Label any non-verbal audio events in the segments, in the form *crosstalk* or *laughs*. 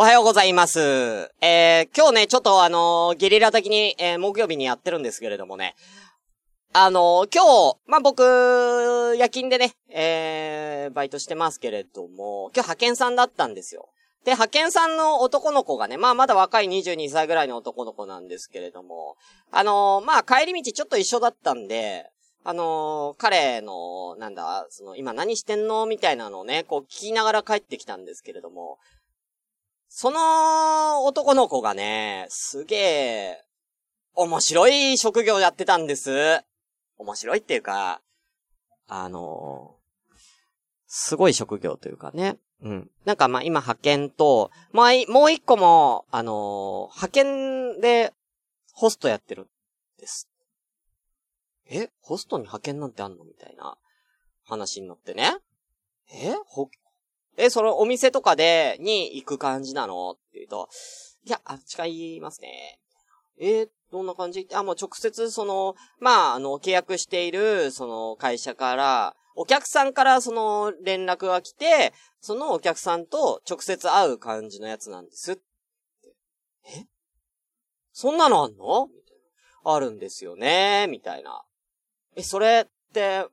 おはようございます。えー、今日ね、ちょっとあのー、ゲリラ的に、えー、木曜日にやってるんですけれどもね。あのー、今日、まあ、僕、夜勤でね、えー、バイトしてますけれども、今日派遣さんだったんですよ。で、派遣さんの男の子がね、まあまだ若い22歳ぐらいの男の子なんですけれども、あのー、まあ帰り道ちょっと一緒だったんで、あのー、彼の、なんだ、その、今何してんの？みたいなのをね、こう聞きながら帰ってきたんですけれども、その男の子がね、すげえ、面白い職業やってたんです。面白いっていうか、あの、すごい職業というかね。うん。なんかまあ今派遣と、まあもう一個も、あの、派遣でホストやってるんです。え？ホストに派遣なんてあんの？みたいな話になってね。え、え、そのお店とかで、に行く感じなの？って言うと、いや、あ、違いますね。えどんな感じ？あ、もう直接その、まあ、あの、契約している、その会社から、お客さんからその連絡が来て、そのお客さんと直接会う感じのやつなんです。え？そんなのあんの？あるんですよね？みたいな。え、それって、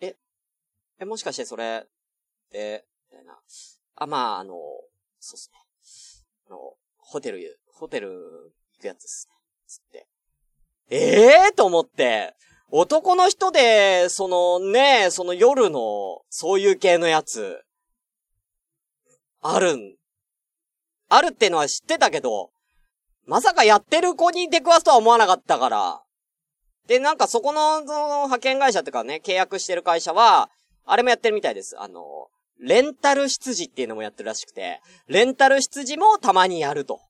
え、え、もしかしてそれって、な。あ、まあ、あの、そうっすね。あの、ホテル、ホテル行くやつですね。つって。ええー、と思って、男の人で、そのね、その夜の、そういう系のやつ、あるん。あるってのは知ってたけど、まさかやってる子に出くわすとは思わなかったから。で、なんかそこの、その派遣会社ってかね、契約してる会社は、あれもやってるみたいです。あの、レンタル羊っていうのもやってるらしくて、レンタル羊もたまにやると。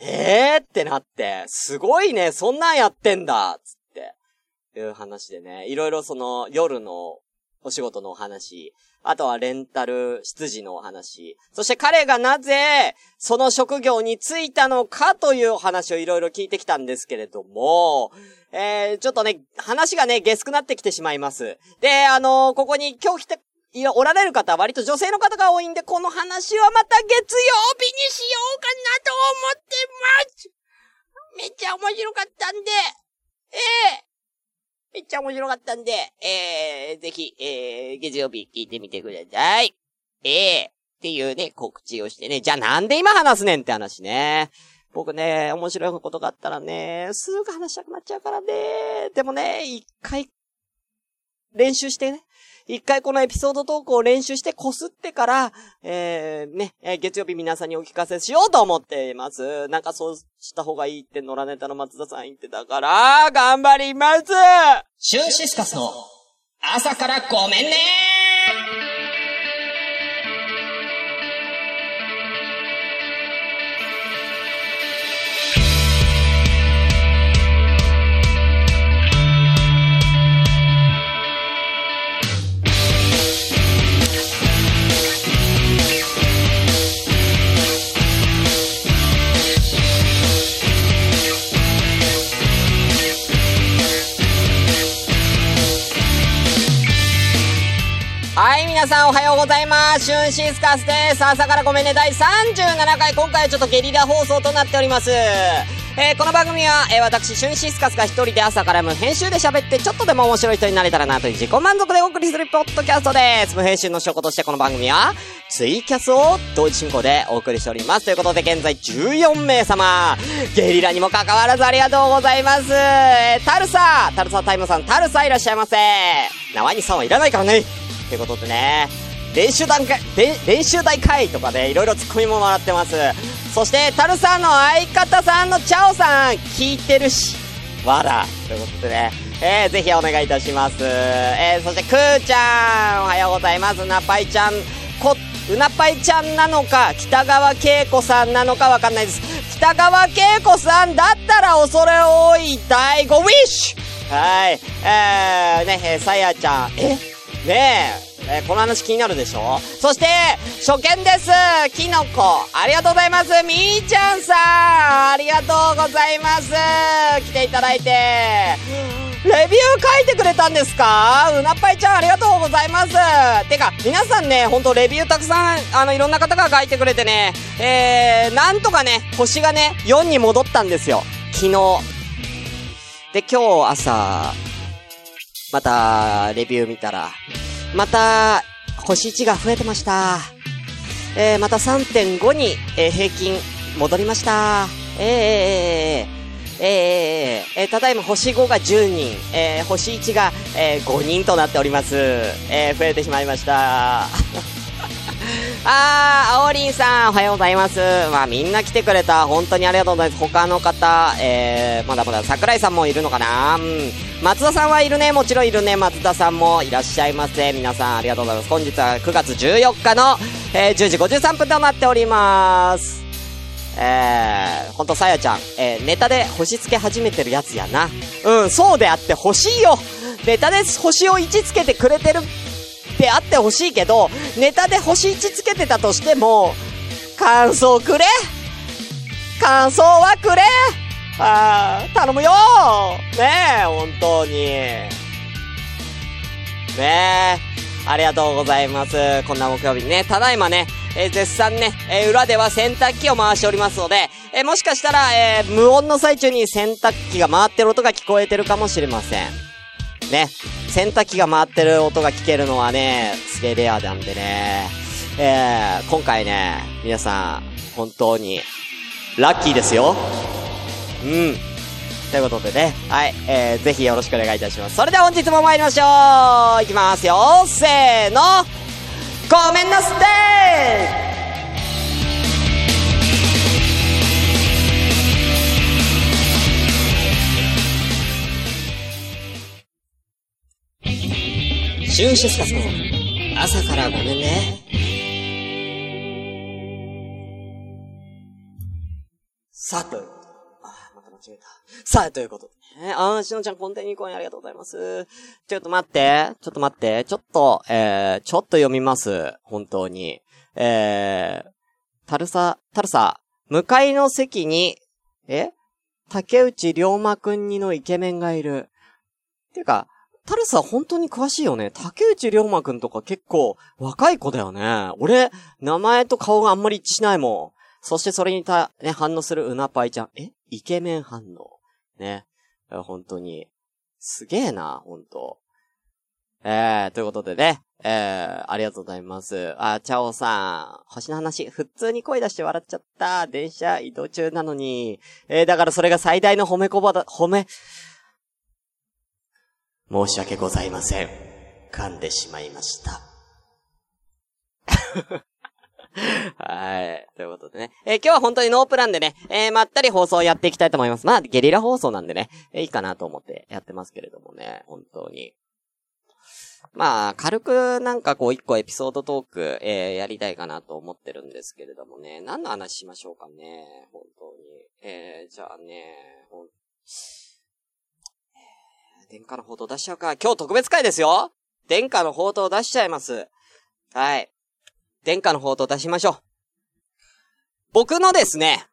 ええー、ってなって、すごいね、そんなんやってんだつって、いう話でね、いろいろその夜のお仕事のお話、あとはレンタル執事のお話、そして彼がなぜその職業に就いたのかというお話をいろいろ聞いてきたんですけれども、えー、ちょっとね、話がね、ゲスくなってきてしまいます。で、あのー、ここに今日来ていや、おられる方は割と女性の方が多いんで、この話はまた月曜日にしようかなと思ってます。めっちゃ面白かったんで、ええー、めっちゃ面白かったんで、えー、ぜひ、えー、月曜日聞いてみてください。ええ、っていうね、告知をしてね。じゃあなんで今話すねんって話ね。僕ね、面白いことがあったらね、すぐ話したくなっちゃうからね。でもね、一回、練習してね。一回このエピソードトークを練習してこすってから、えー、ね、え、月曜日皆さんにお聞かせしようと思っています。なんかそうした方がいいって野良ネタの松田さん言ってたから、頑張りますシュンシスカスの朝からごめんねはようございます。シュンシスカスです。朝からごめんね。第37回、今回はちょっとゲリラ放送となっております。えー、この番組は、えー、私、シュンシスカスが一人で朝から無編集で喋って、ちょっとでも面白い人になれたらなという自己満足でお送りするポッドキャストです。無編集の証拠としてこの番組は、ツイキャスを同時進行でお送りしております。ということで、現在14名様、ゲリラにも関わらずありがとうございます。えー、タルサタルサタイムさん、タルサいらっしゃいませ。縄にさんはいらないからね。ということでね、練習段階、練習大会とかでいろいろツッコミももらってます。そして、タルさんの相方さんのチャオさん、聞いてるし、わら。ということでね、えー、ぜひお願いいたします。えー、そして、くーちゃん、おはようございます。うなぱいちゃん、こ、うなぱいちゃんなのか、北川景子さんなのかわかんないです。北川景子さんだったら恐れ多い第5ウィッシュはい。えー、ね、えさやちゃん、え？ねえ、えー、この話気になるでしょ？そして、初見です。キノコありがとうございます。みーちゃんさんありがとうございます。来ていただいて。レビュー書いてくれたんですか？うなっぱいちゃんありがとうございます。てか、皆さんね、ほんとレビューたくさん、あの、いろんな方が書いてくれてね、えー、なんとかね、星がね、4に戻ったんですよ。昨日。で、今日朝、また、レビュー見たら、また、星1が増えてました。えー、また3.5に、えー、平均、戻りました。えー、えー、えー、えー、ただいま星5が10人、えー、星1が、えー、5人となっております。えー、増えてしまいました。*laughs* あー、あおりんさん、おはようございます。まあ、みんな来てくれた。本当にありがとうございます。他の方、えー、まだまだ桜井さんもいるのかなうん。松田さんはいるね。もちろんいるね。松田さんもいらっしゃいませ。皆さんありがとうございます。本日は9月14日の、えー、10時53分となっております。えー、ほんとさやちゃん、えー、ネタで星つけ始めてるやつやな。うん、そうであって欲しいよネタで星を位置つけてくれてるってあってほしいけど、ネタで星1つけてたとしても、感想くれ感想はくれあー、頼むよねえ、本当に。ねえ、ありがとうございます。こんな木曜日にね、ただいまね、えー、絶賛ね、えー、裏では洗濯機を回しておりますので、えー、もしかしたら、え無音の最中に洗濯機が回ってる音が聞こえてるかもしれません。ね、洗濯機が回ってる音が聞けるのはね、すげえレアなんでね、えー、今回ね、皆さん、本当に、ラッキーですよ。うん。ということでね、はい、えー、ぜひよろしくお願いいたします。それでは本日も参りましょう。いきますよ。せーの。ごめんなさいシュンシスカスの朝からごめんね。さあ、ということで。あ、また間違えた。さあ、ということでね。あー、しのちゃん、コンテニコインありがとうございます。ちょっと待って。ちょっと待って。ちょっと、えー、ちょっと読みます。本当に。えー、タルサ、タルサ、向かいの席に、え？竹内涼真くんにのイケメンがいる。っていうか、タルサ本当に詳しいよね。竹内涼真くんとか結構若い子だよね。俺、名前と顔があんまり一致しないもん。そしてそれにた、ね、反応するうなぱいちゃん。え？イケメン反応。ね。本当に。すげえな、本当えー、ということでね。えー、ありがとうございます。あ、チャオさん。星の話、普通に声出して笑っちゃった。電車移動中なのに。えー、だからそれが最大の褒めこばだ、褒め、申し訳ございません。噛んでしまいました。はい。ということでね。えー、今日は本当にノープランでね、えー、まったり放送をやっていきたいと思います。まあ、ゲリラ放送なんでね、えー、いいかなと思ってやってますけれどもね、本当に。まあ、軽くなんかこう一個エピソードトーク、えー、やりたいかなと思ってるんですけれどもね、何の話しましょうかね、本当に。えー、じゃあね、ほん、殿下の宝刀出しちゃうか。今日特別会ですよ殿下の宝刀出しちゃいます。はい。殿下の宝刀出しましょう。僕のですね、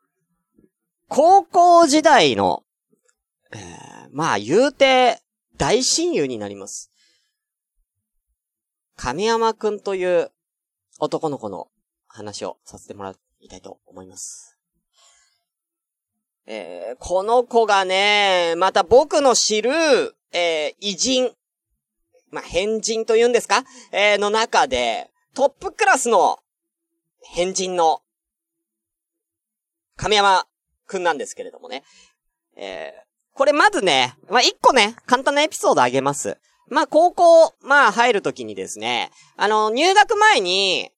高校時代の、えー、まあ言うて、大親友になります。神山くんという男の子の話をさせてもらいたいと思います。えー、この子がね、また僕の知る、えー、偉人、まあ、変人と言うんですか？えー、の中で、トップクラスの変人の、亀山くんなんですけれどもね。えー、これまずね、まあ、一個ね、簡単なエピソードあげます。まあ、高校、まあ、入るときにですね、あの、入学前に、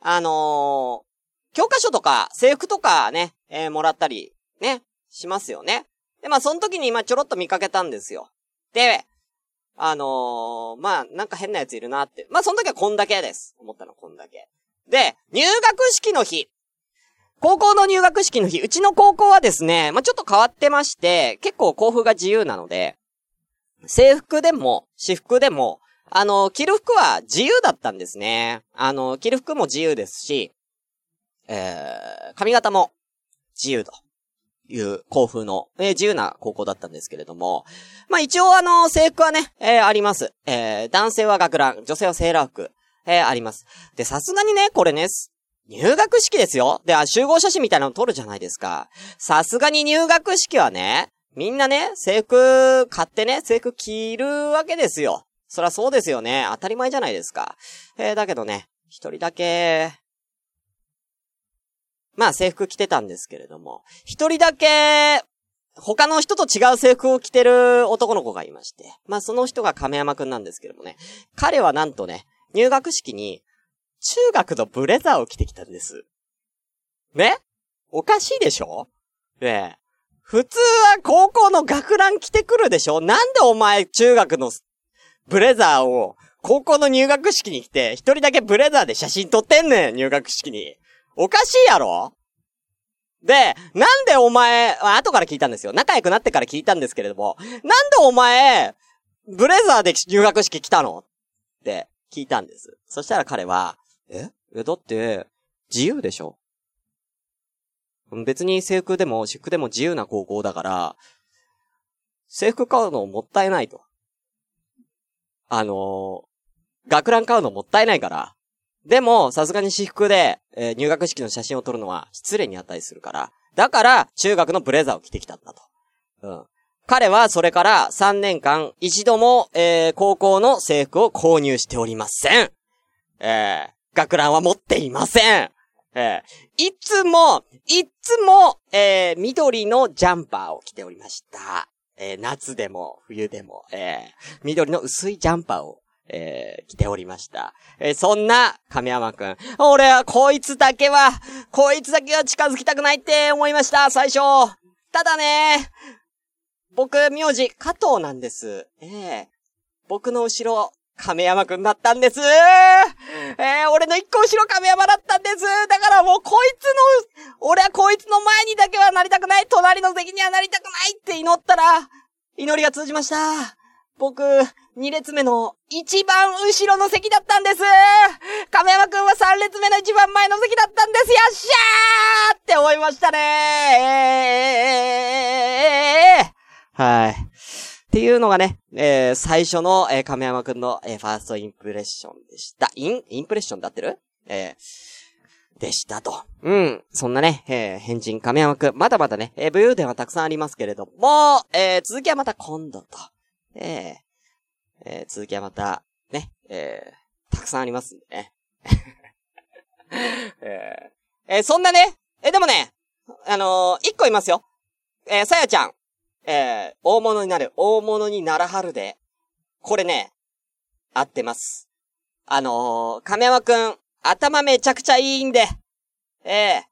あのー、教科書とか制服とかね、えー、もらったり、ね、しますよね。で、まあ、その時に、まあ、ちょろっと見かけたんですよ。で、あのー、まあ、なんか変なやついるなって。まあ、その時はこんだけです。思ったのこんだけ。で、入学式の日。高校の入学式の日。うちの高校はですね、まあ、ちょっと変わってまして、結構校風が自由なので、制服でも、私服でも、あの、着る服は自由だったんですね。あの、着る服も自由ですし、えー、髪型も自由という校風の、えー、自由な高校だったんですけれども、まあ一応あの、制服はね、えー、あります。えー、男性は学ラン、女性はセーラー服、えー、あります。で、さすがにね、これね、入学式ですよ。で、集合写真みたいなの撮るじゃないですか。さすがに入学式はね、みんなね、制服買ってね、制服着るわけですよ。そらそうですよね。当たり前じゃないですか。えー、だけどね、一人だけ、まあ制服着てたんですけれども、一人だけ、他の人と違う制服を着てる男の子がいまして、まあその人が亀山くんなんですけどもね、彼はなんとね、入学式に、中学のブレザーを着てきたんです。ね？おかしいでしょ？ね？え。普通は高校の学ラン着てくるでしょ？なんでお前中学のブレザーを高校の入学式に来て、一人だけブレザーで写真撮ってんねん、入学式に。おかしいやろ？で、なんでお前、後から聞いたんですよ。仲良くなってから聞いたんですけれども、なんでお前、ブレザーで入学式来たの？って聞いたんです。そしたら彼は、え？え、だって、自由でしょ別に制服でも私服でも自由な高校だから、制服買うのもったいないと。あのー、学ラン買うのもったいないから、でも、さすがに私服で、えー、入学式の写真を撮るのは失礼に値するから、だから、中学のブレザーを着てきたんだと。うん。彼はそれから3年間一度も、えー、高校の制服を購入しておりません。えー、学ランは持っていません。えー、いつも、いつも、えー、緑のジャンパーを着ておりました。えー、夏でも、冬でも、えー、緑の薄いジャンパーをえー、来ておりました。えー、そんな、亀山くん。俺はこいつだけは、こいつだけは近づきたくないって思いました、最初。ただね、僕、名字、加藤なんです。ええー、僕の後ろ、亀山くんだったんです。えー、俺の一個後ろ亀山だったんです。だからもうこいつの、俺はこいつの前にだけはなりたくない。隣の席にはなりたくないって祈ったら、祈りが通じました。僕、二列目の一番後ろの席だったんです亀山くんは三列目の一番前の席だったんですよっしゃーって思いましたねーはい。っていうのがね、えー、最初の、えー、亀山くんの、えー、ファーストインプレッションでした。イン、インプレッションだってる？えー、でしたと。うん。そんなね、えー、変人亀山くん。まだまだね、えー、武勇伝はたくさんありますけれども、えー、続きはまた今度と。え、えー、続きはまた、ね、えー、たくさんありますんでね。*laughs* えー、えー、そんなね、え、でもね、あのー、一個いますよ。えー、さやちゃん。えー、大物になる、大物にならはるで。これね、合ってます。あのー、亀山くん、頭めちゃくちゃいいんで。えー、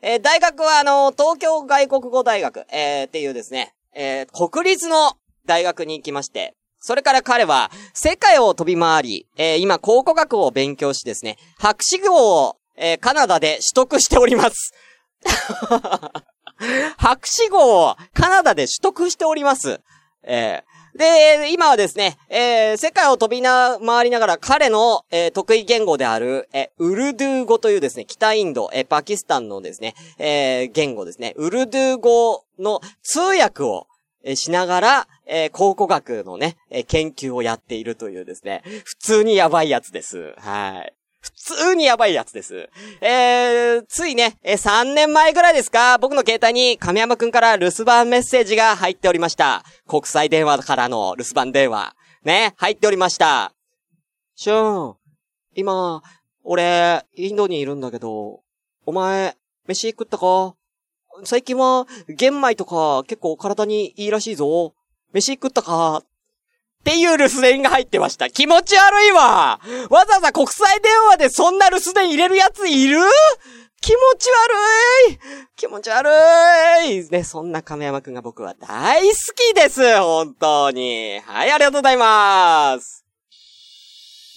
えー、大学はあのー、東京外国語大学、えー、っていうですね、えー、国立の大学に行きまして、それから彼は、世界を飛び回り、えー、今、考古学を勉強しですね、博士号を、えー、カナダで取得しております。*laughs* 博士号をカナダで取得しております。えー、で、今はですね、えー、世界を飛びな、回りながら彼の、えー、得意言語である、え、ウルドゥー語というですね、北インド、え、パキスタンのですね、え、言語ですね、ウルドゥー語の通訳を、えしながら、えー、考古学のね、えー、研究をやっているというですね、普通にやばいやつです。はい。普通にやばいやつです。えー、ついね、えー、3年前ぐらいですか、僕の携帯に亀山くんから留守番メッセージが入っておりました。国際電話からの留守番電話。ね、入っておりました。シューン、今、俺、インドにいるんだけど、お前、飯食ったか？最近は、玄米とか結構体にいいらしいぞ。飯食ったか。っていう留守電が入ってました。気持ち悪いわ。わざわざ国際電話でそんな留守電入れるやついる？気持ち悪い。気持ち悪い。ね、そんな亀山くんが僕は大好きです。本当に。はい、ありがとうございます。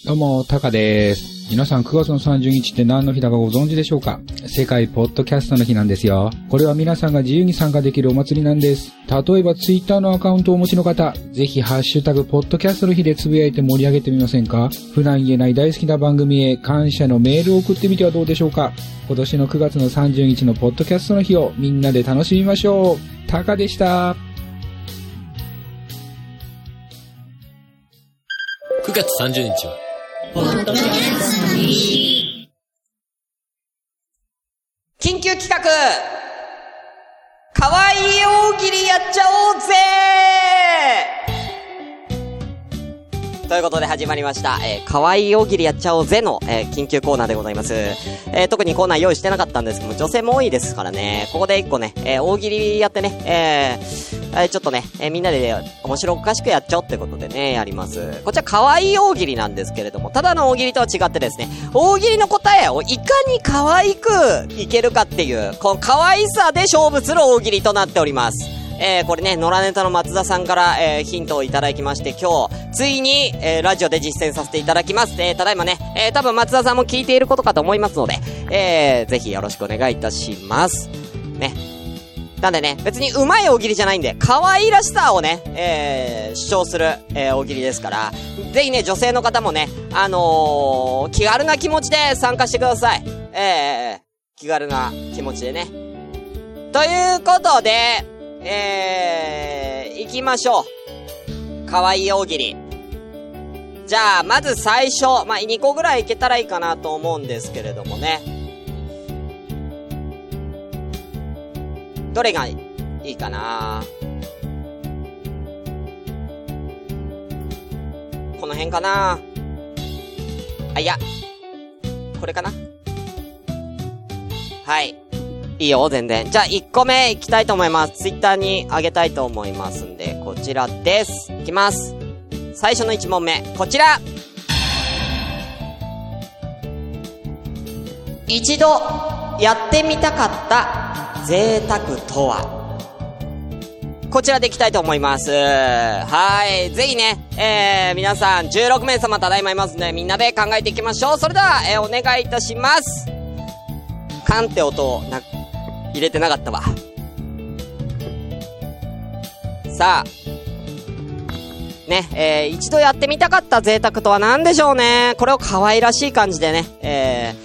どうも、タカです。皆さん9月の30日って何の日だかご存知でしょうか？世界ポッドキャストの日なんですよ。これは皆さんが自由に参加できるお祭りなんです。例えばツイッターのアカウントをお持ちの方、ぜひハッシュタグポッドキャストの日でつぶやいて盛り上げてみませんか？普段言えない大好きな番組へ感謝のメールを送ってみてはどうでしょうか？今年の9月の30日のポッドキャストの日をみんなで楽しみましょう。タカでした。9月30日は、緊急企画。かわいい大喜利やっちゃおうぜということで始まりました、えー、かわいい大喜利やっちゃおうぜの、えー緊急コーナーでございます。えー特にコーナー用意してなかったんですけども、女性も多いですからね、ここで一個ね、えー大喜利やってね、えーえーちょっとね、えーみんなでね面白おかしくやっちゃおうってことでね、やります。こちら可愛い大喜利なんですけれども、ただの大喜利とは違ってですね、大喜利の答えをいかに可愛くいけるかっていう、この可愛さで勝負する大喜利となっております。えー、これね、野良ネタの松田さんから、えー、ヒントをいただきまして、今日、ついに、えー、ラジオで実践させていただきます。えー、ただいまね、えー、多分松田さんも聞いていることかと思いますので、えー、ぜひよろしくお願いいたします。ね。なんでね、別に上手い大喜利じゃないんで、可愛らしさをね、えー、主張する、えー、大喜利ですから、ぜひね、女性の方もね、あのー、気軽な気持ちで参加してください。えー、気軽な気持ちでね。ということで、えー、行きましょう。可愛い大喜利。じゃあ、まず最初、まあ、2個ぐらいいけたらいいかなと思うんですけれどもね。どれがいいかな？この辺かな？あ、いや。これかな？はい。いいよ、全然。じゃあ、1個目いきたいと思います。ツイッターにあげたいと思いますんで、こちらです。いきます。最初の1問目、こちら一度、やってみたかった贅沢とは？こちらでいきたいと思います。はい。ぜひね、えー、皆さん、16名様ただいまいますんで、みんなで考えていきましょう。それでは、えー、お願いいたします。カンって音を、な、入れてなかったわ。さあ。ね、えー、一度やってみたかった贅沢とは何でしょうね。これを可愛らしい感じでね、え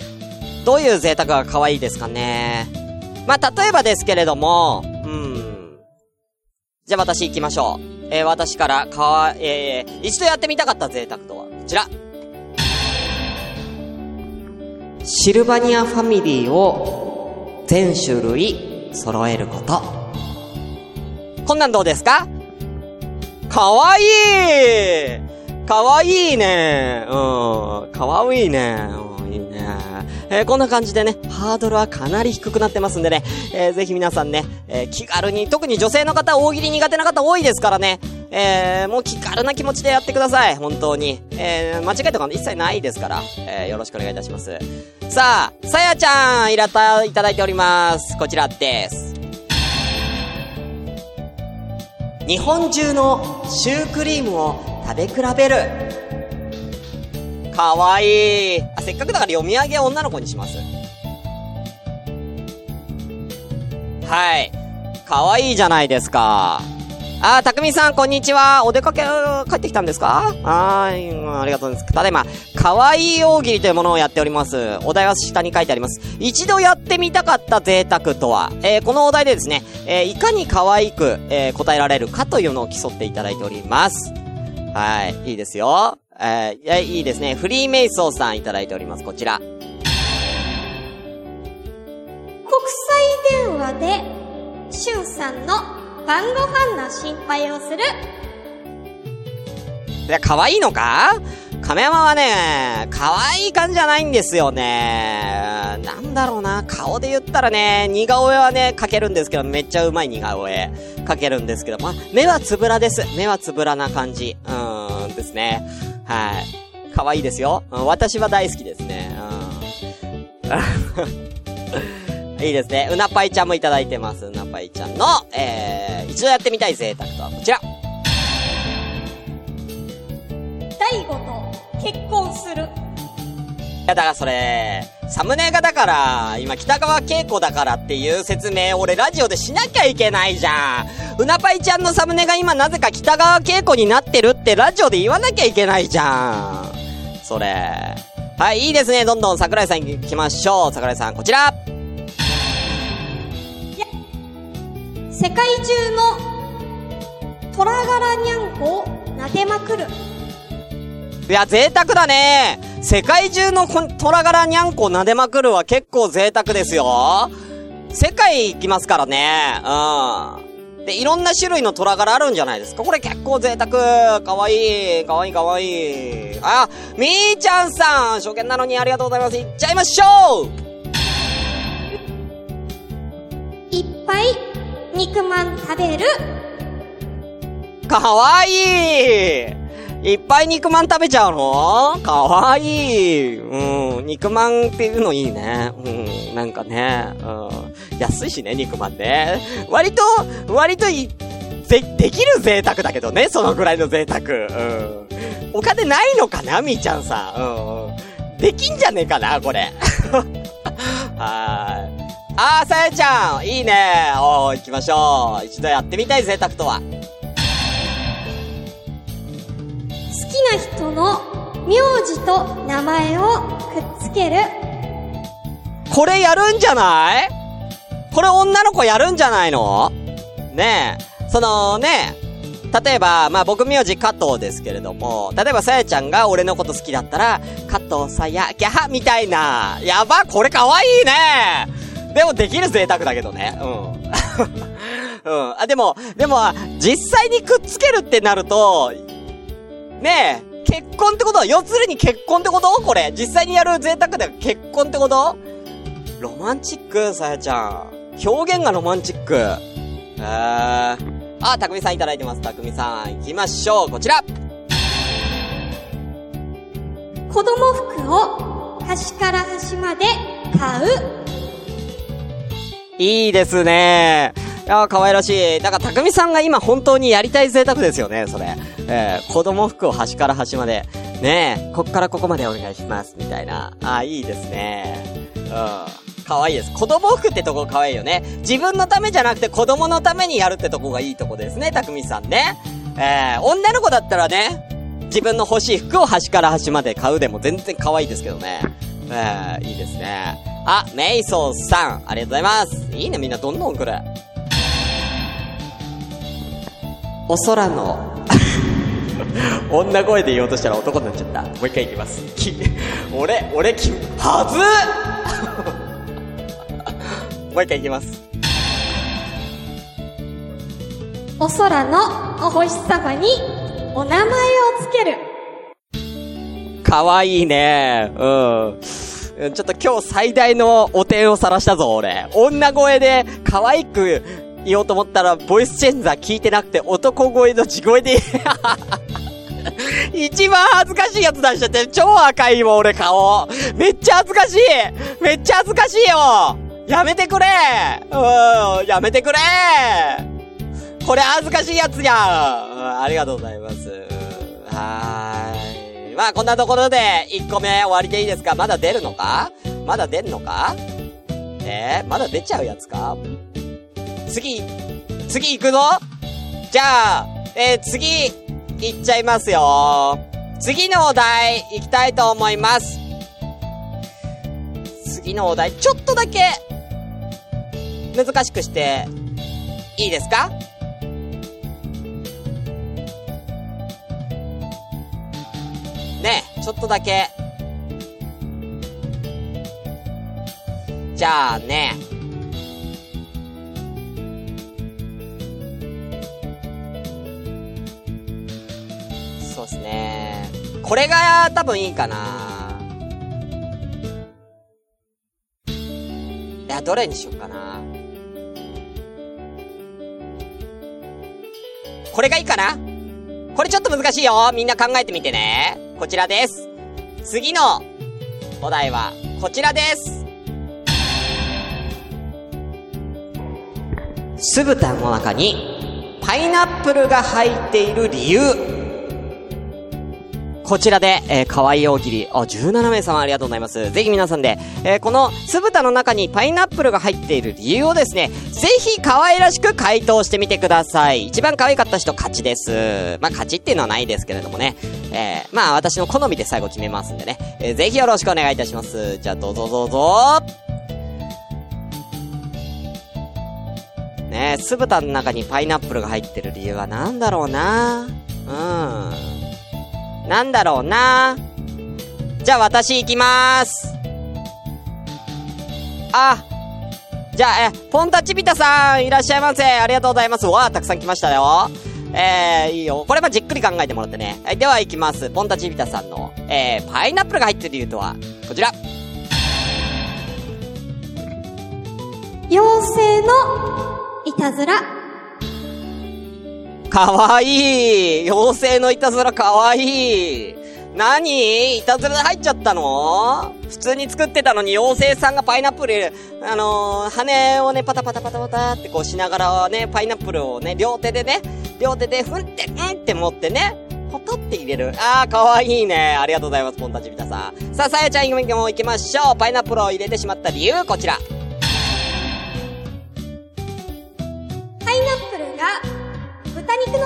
ー、どういう贅沢が可愛いですかね。まあ、例えばですけれども、うん。じゃあ私行きましょう。えー、私から、かわ、えー、一度やってみたかった贅沢とは、こちら。シルバニアファミリーを全種類揃えること。こんなんどうですか？かわいい！かわいいね！うん。かわいいね！うん、いいね。えーこんな感じでね、ハードルはかなり低くなってますんでね、えーぜひ皆さんね、えー気軽に、特に女性の方、大喜利苦手な方多いですからね、えーもう気軽な気持ちでやってください、本当に。えー間違いとか一切ないですから、えーよろしくお願いいたします。さあ、さやちゃん、いらた、いただいております。こちらです。日本中のシュークリームを食べ比べる。かわいい。あ、せっかくだから読み上げ女の子にします。はい。かわいいじゃないですか。あ、たくみさん、こんにちは。お出かけ、帰ってきたんですか？はい、ありがとうございます。ただいま、かわいい大喜利というものをやっております。お題は下に書いてあります。一度やってみたかった贅沢とは、えーこのお題でですね、えーいかに可愛く、えー答えられるかというのを競っていただいております。はい、いいですよ。えーい、いいですね。フリーメイソーさんいただいております。こちら。国際電話で、しゅんさんの晩ご飯の心配をする。いや、可愛いのか？亀山はね、可愛い感じじゃないんですよね。なんだろうな、顔で言ったらね、似顔絵はね、描けるんですけど、めっちゃうまい似顔絵描けるんですけど、まあ、目はつぶらです。目はつぶらな感じ。うーん、ですね。はい。可愛いですよ。私は大好きですね。うん。いいですね。うなぱいちゃんもいただいてます。うなぱいちゃんの、えー、一度やってみたい贅沢とはこちら。大悟と結婚する。いや、だからそれ、サムネがだから、今北川景子だからっていう説明俺ラジオでしなきゃいけないじゃん。うなぱいちゃんのサムネが今なぜか北川景子になってるってラジオで言わなきゃいけないじゃん。それ。はい、いいですね。どんどん桜井さん行きましょう。桜井さん、こちら。世界中の虎柄にゃんこを撫でまくる。いや、贅沢だね。世界中のこ虎柄にゃんこ撫でまくるは結構贅沢ですよ。世界行きますからね。うん。で、いろんな種類の虎柄あるんじゃないですか？これ結構贅沢。かわいい。かわいいかわいい。あ、みーちゃんさん。初見なのにありがとうございます。いっちゃいましょういっぱい肉まん食べる。かわいいいっぱい肉まん食べちゃうの？かわいい。うん。肉まんっていうのいいね。うん。なんかね。うん。安いしね、肉まんね。割と、割とい、ぜ、できる贅沢だけどね、そのぐらいの贅沢。うん。お金ないのかなみーちゃんさ。うん。できんじゃねえかなこれ。*laughs* はー。あー、さやちゃんいいねおー、行きましょう。一度やってみたい贅沢とは。好きな人の名字と名前をくっつける。これやるんじゃない？これ女の子やるんじゃないの？ねえ。そのね、例えば、まあ僕名字加藤ですけれども、例えばさやちゃんが俺のこと好きだったら、加藤さや、ギャハみたいな。やば、これかわいいねでもできる贅沢だけどね。うん。*laughs* うん。あ、でも、でも、実際にくっつけるってなると、ねえ、結婚ってことは、要するに結婚ってこと？これ。実際にやる贅沢で結婚ってこと？ロマンチック、さやちゃん。表現がロマンチック。えー。あ、たくみさんいただいてます。たくみさん。行きましょう。こちら。子供服を端から端まで買う。いいですね。いやー、可愛らしい。だか、たくみさんが今本当にやりたい贅沢ですよね、それ。えー、子供服を端から端まで。ねえ、こっからここまでお願いします、みたいな。あー、いいですね。うん。可愛いです。子供服ってとこ可愛いよね。自分のためじゃなくて子供のためにやるってとこがいいとこですね、たくみさんね。えー、女の子だったらね、自分の欲しい服を端から端まで買うでも全然可愛いですけどね。えー、いいですね。あ、メイソーさん、ありがとうございます。いいね、みんなどんどん来る。お空の、*laughs* 女声で言おうとしたら男になっちゃった。もう一回いきます。き、俺、俺、き、はず *laughs* もう一回いきます。お空のお星様にお名前をつける。かわいいね。うん。ちょっと今日最大のお点を晒したぞ、俺。女声で可愛く言おうと思ったら、ボイスチェンザー聞いてなくて、男声の地声で、*laughs* 一番恥ずかしいやつ出しちゃって、超赤いも、俺顔。めっちゃ恥ずかしいめっちゃ恥ずかしいよやめてくれうん、やめてくれこれ恥ずかしいやつやんうんありがとうございます。はーい。まあ、こんなところで、1個目終わりでいいですか？まだ出るのか？まだ出んのか？えー、まだ出ちゃうやつか？次、次行くぞ？じゃあ、えー、次、行っちゃいますよ。次のお題、行きたいと思います。次のお題、ちょっとだけ、難しくして、いいですか？ちょっとだけ。じゃあね。そうですね。これが多分いいかな。いや、どれにしようかな。これがいいかな？これちょっと難しいよ。みんな考えてみてね。こちらです。次のお題はこちらです。酢豚の中にパイナップルが入っている理由。こちらで、えー、可愛い大喜利、あ、17名様ありがとうございます。ぜひ皆さんで、えー、この酢豚の中にパイナップルが入っている理由をですね、ぜひ可愛らしく回答してみてください。一番可愛かった人勝ちです。まあ、勝ちっていうのはないですけれどもね。えー、まあ、私の好みで最後決めますんでね。えー、ぜひよろしくお願いいたします。じゃあ、どうぞどうぞねえ酢豚の中にパイナップルが入ってる理由は何だろうなうん。なんだろうなじゃあ私行きまーす。あ、じゃあ、え、ポンタチビタさん、いらっしゃいませ。ありがとうございます。わー、たくさん来ましたよ。えー、いいよ。これはじっくり考えてもらってね。はい、では行きます。ポンタチビタさんの、えー、パイナップルが入ってる理由とは、こちら。妖精のいたずら。かわいい妖精のいたずらかわいい何？いたずらで入っちゃったの？普通に作ってたのに妖精さんがパイナップル、あのー、羽をね、パタパタパタパタってこうしながらね、パイナップルをね、両手でね、両手でふんって、うんって持ってね、ポトって入れる。あー、かわいいね。ありがとうございます、ポンタチビタさん。さあ、さやちゃん行きましょう。パイナップルを入れてしまった理由、こちら。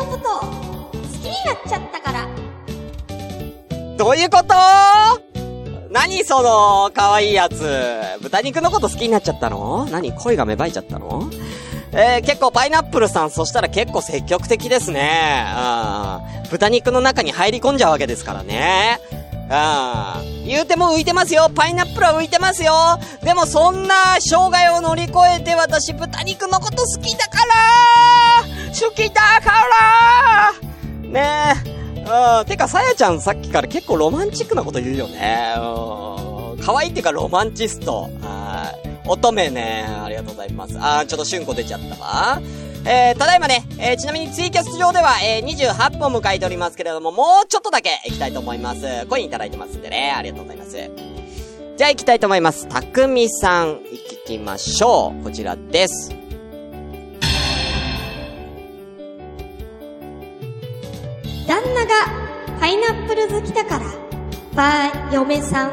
のこと好きになっちゃったから。どういうこと？何その、可愛いやつ。豚肉のこと好きになっちゃったの？何？恋が芽生えちゃったの？えー、結構パイナップルさん、そしたら結構積極的ですね。うん。豚肉の中に入り込んじゃうわけですからね。うん。言うても浮いてますよ。パイナップルは浮いてますよ。でもそんな障害を乗り越えて私豚肉のこと好きだから好きだからねえ。うん。てか、さやちゃんさっきから結構ロマンチックなこと言うよね。うん。可愛いっていうかロマンチスト。はい。乙女ね。ありがとうございます。あー、ちょっとシュンコ出ちゃったわ。えー、ただいまね、えー、ちなみにツイキャス上では、えー、28本迎えておりますけれども、もうちょっとだけ行きたいと思います。コインいただいてますんでね、ありがとうございます。じゃあ行きたいと思います。たくみさん、行きましょう。こちらです。旦那がパイナップル好きだから、ばー、嫁さん。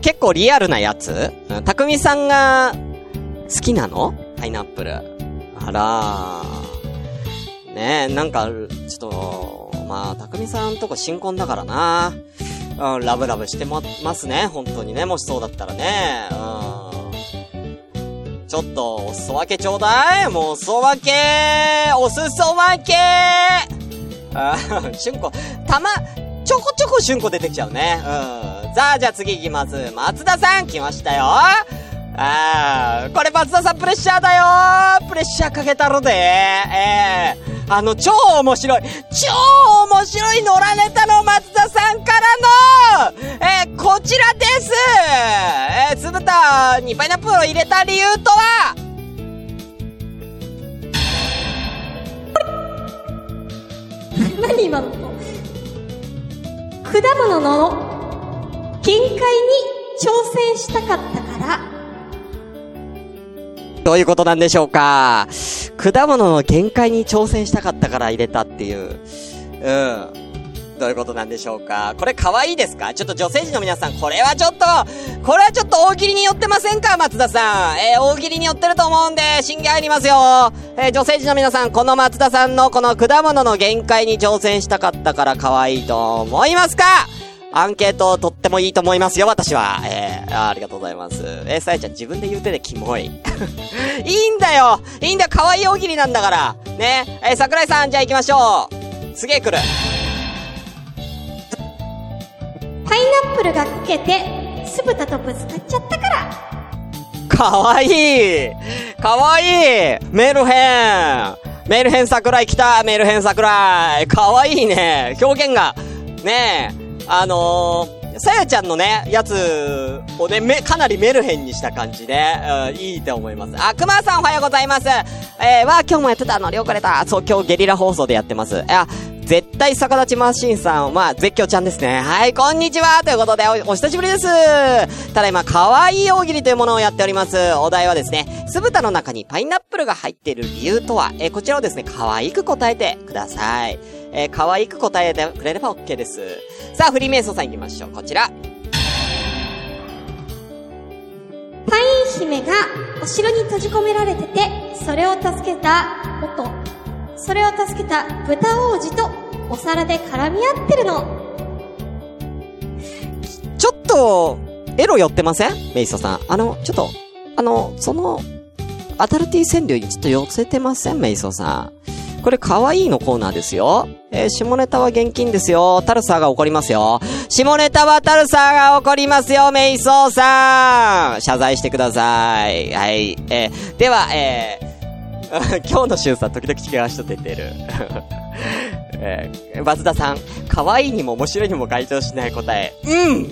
結構リアルなやつ？たくみさんが好きなの？パイナップル。あらー。ねえ、なんか、ちょっと、まあ、たくみさんとこ新婚だからな。うん、ラブラブしてますね、本当にね、もしそうだったらね。うん。ちょっと、お裾分けちょうだいもうお裾分けお裾分けあしゅん *laughs* こ、たま、ちょこちょこしゅんこ出てきちゃうね。うん。さあ、じゃあ次行きます。松田さん来ましたよ。ああ、これ松田さんプレッシャーだよプレッシャーかけたろで。ええー、あの、超面白い、超面白い野良ネタの松田さんからの、えー、こちらですえー、つぶたにパイナップルを入れた理由とは？*laughs* 何今の果物の限界に挑戦したかったからどういうことなんでしょうか？果物の限界に挑戦したかったから入れたっていう。うん。どういうことなんでしょうか？これ可愛いですか？ちょっと女性陣の皆さん、これはちょっと、これはちょっと大喜利に寄ってませんか？松田さん。えー、大喜利に寄ってると思うんで、審議入りますよ。えー、女性陣の皆さん、この松田さんのこの果物の限界に挑戦したかったから可愛いと思いますか？アンケートとってもいいと思いますよ、私は。えー、あありがとうございます。えー、さやちゃん自分で言うてでキモい。*laughs* いいんだよいいんだよ可愛い大喜利なんだからねえー、桜井さん、じゃあ行きましょうすげえ来る。パイナップルが溶けて、酢豚とぶつかっちゃったから。かわいいかわいいメルヘンメルヘン桜井来たメルヘン桜井かわいいね表現がねえあのー、さやちゃんのね、やつをね、め、かなりメルヘンにした感じで、うん、いいと思います。あ、くまさんおはようございます。えー、わ今日もやってたの、了解れた。そう、今日ゲリラ放送でやってます。いや、絶対逆立ちマシンさんは、絶叫ちゃんですね。はい、こんにちはということでお、お久しぶりです。ただいま、可愛い大喜利というものをやっております。お題はですね、酢豚の中にパイナップルが入っている理由とは、えー、こちらをですね、可愛く答えてください。えー、可愛く答えてくれれば OK です。さあ、フリーメイソーさん行きましょう。こちら。パイン姫がお城に閉じ込められてて、それを助けた音。それを助けた豚王子とお皿で絡み合ってるの。ちょっと、エロ寄ってません？メイソーさん。あの、ちょっと、あの、その、アダルティ川柳にちょっと寄せてません？メイソーさん。これ可愛いのコーナーですよ。えー、下ネタは現金ですよ。タルサーが怒りますよ。下ネタはタルサーが怒りますよ、メイソーさん謝罪してください。はい。えー、では、えー、*laughs* 今日の瞬さん時々違う人出てる。*laughs* えー、松田さん、可愛いにも面白いにも該当しない答え。うんうん、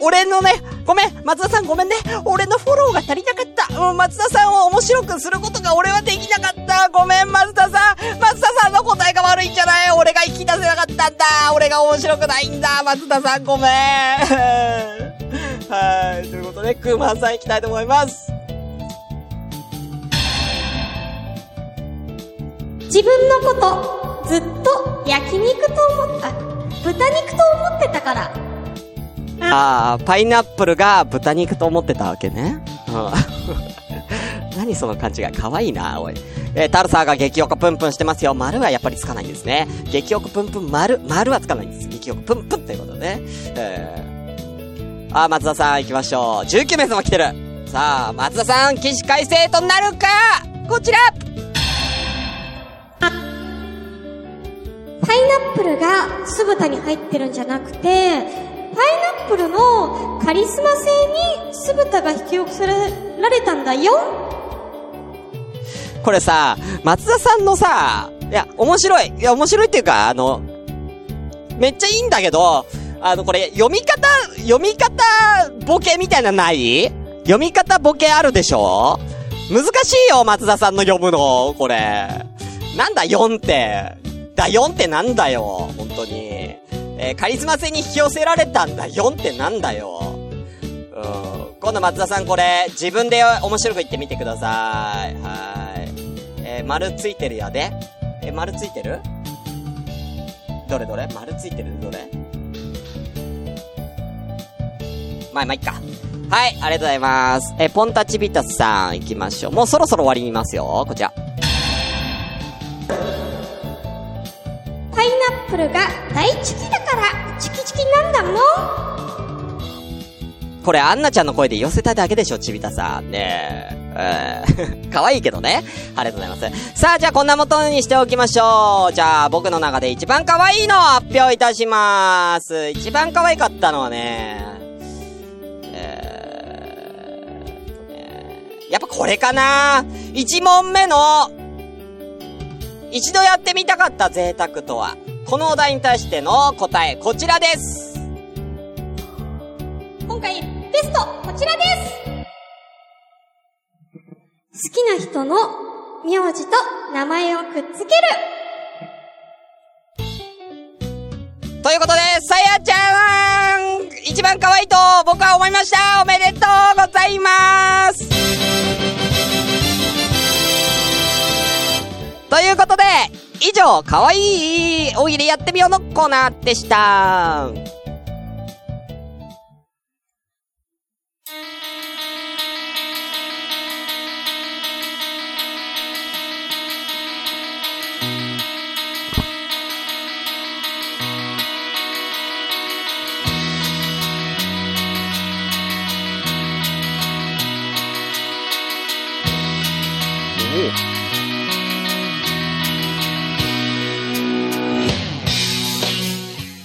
俺のね、ごめん、松田さんごめんね。俺のフォローが足りなかった。うん、松田さんを面白くすることが俺はできなかった。ごめん、松田さん。松田さんの答えが悪いんじゃない俺が引き出せなかったんだ。俺が面白くないんだ。松田さんごめん。*laughs* はい、ということで、クーマンさん行きたいと思います。自分のこと、ずっと焼肉と思った、豚肉と思ってたから。ああ、パイナップルが豚肉と思ってたわけね。うん。*laughs* 何その勘違い。かわいな、おい。えー、タルサーが激横プンプンしてますよ。丸はやっぱりつかないんですね。激横プンプン丸、丸はつかないんです。激横プンプンということね。えー、あ、松田さん行きましょう。19名様来てる。さあ、松田さん、起死回生となるかこちらパイナップルが酢豚に入ってるんじゃなくて、パイナップルのカリスマ性に酢豚が引き寄せられたんだよ。これさ、松田さんのさ、いや、面白い。いや、面白いっていうか、あの、めっちゃいいんだけど、あの、これ、読み方、読み方、ボケみたいなない？読み方ボケあるでしょ？難しいよ、松田さんの読むの、これ。なんだ、4って。だ4ってなんだよ、本当に。えー、カリスマ性に引き寄せられたんだ4ってなんだよ。うん。今度松田さんこれ、自分で面白く言ってみてください。はい。えー、丸ついてるやで。えー、丸ついてる？どれどれ？丸ついてる？どれ？まあ、まあ、いっか。はい、ありがとうございます。え、ポンタチビタスさん行きましょう。もうそろそろ終わりにいますよ。こちら。パイナップルが大チキだからチキチキなんだもんこれアンナちゃんの声で寄せただけでしょ、ちびたさん。ねえ。ー、*laughs* 可愛いけどね。ありがとうございます。さあ、じゃあこんなもとにしておきましょう。じゃあ僕の中で一番可愛いいのを発表いたします。一番可愛かったのはね、えー、ねやっぱこれかな一問目の一度やってみたかった贅沢とは？このお題に対しての答え、こちらです。今回、ベスト、こちらです。好きな人の名字と名前をくっつける。ということで、さやちゃん！一番可愛いと僕は思いました。おめでとうございますことで、以上、かわいい大喜利やってみようのコーナーでした。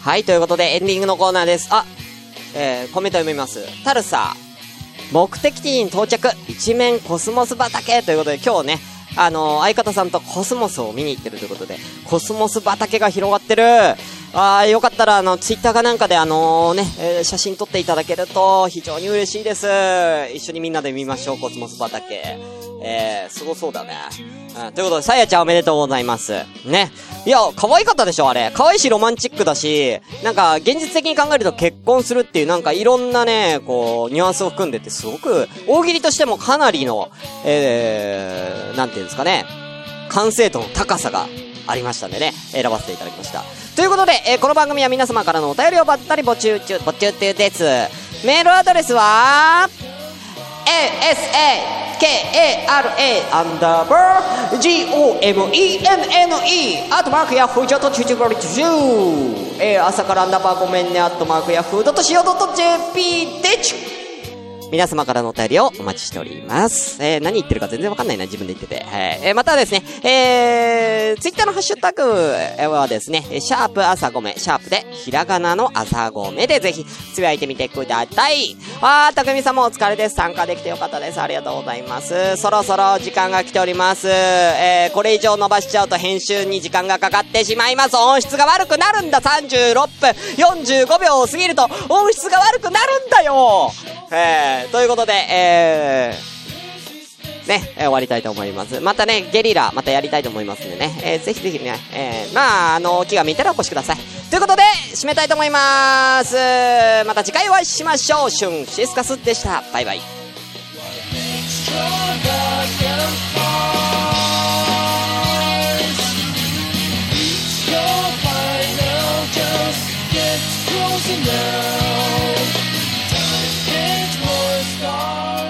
はい、ということでエンディングのコーナーです。あ、えー、コメント読みます。タルサ目的地に到着、一面コスモス畑ということで、今日ね、あのー、相方さんとコスモスを見に行ってるということで、コスモス畑が広がってる。あー、よかったら、あの、ツイッターかなんかで、あの、ね、えー、写真撮っていただけると、非常に嬉しいです。一緒にみんなで見ましょう、コスモス畑。えー、すごそうだね。うん、ということで、さやちゃんおめでとうございます。ね。いや、可愛かったでしょ、あれ。可愛いしロマンチックだし、なんか、現実的に考えると結婚するっていう、なんかいろんなね、こう、ニュアンスを含んでて、すごく、大喜利としてもかなりの、えー、なんていうんですかね、完成度の高さがありましたんでね、選ばせていただきました。ということで、えーこの番組は皆様からのお便りをばったり募集中、募集中です。メールアドレスは、asakara アンダーバー gomenne アットマークヤフージョットチュチュゴリチュチュえー、朝からアンダーバーごめんねアットマークヤフードット CO.jp でちゅ皆様からのお便りをお待ちしております。えー、何言ってるか全然わかんないな、自分で言ってて。はい。えー、またですね、えー、ツイッターのハッシュタグはですね、シャープ朝ごめ、シャープで、ひらがなの朝ごめでぜひ、つぶやいてみてください。あー、たくみさんもお疲れです。参加できてよかったです。ありがとうございます。そろそろ時間が来ております。えー、これ以上伸ばしちゃうと編集に時間がかかってしまいます。音質が悪くなるんだ。36分45秒を過ぎると、音質が悪くなるんだよえー、ということで、えー、ね、終わりたいと思います。またね、ゲリラ、またやりたいと思いますんでね、えーぜひぜひね、えーまあ、あの、気が向いたらお越しください。ということで、締めたいと思います。また次回お会いしましょう。シュンシスカスでした。バイバイ。Now all.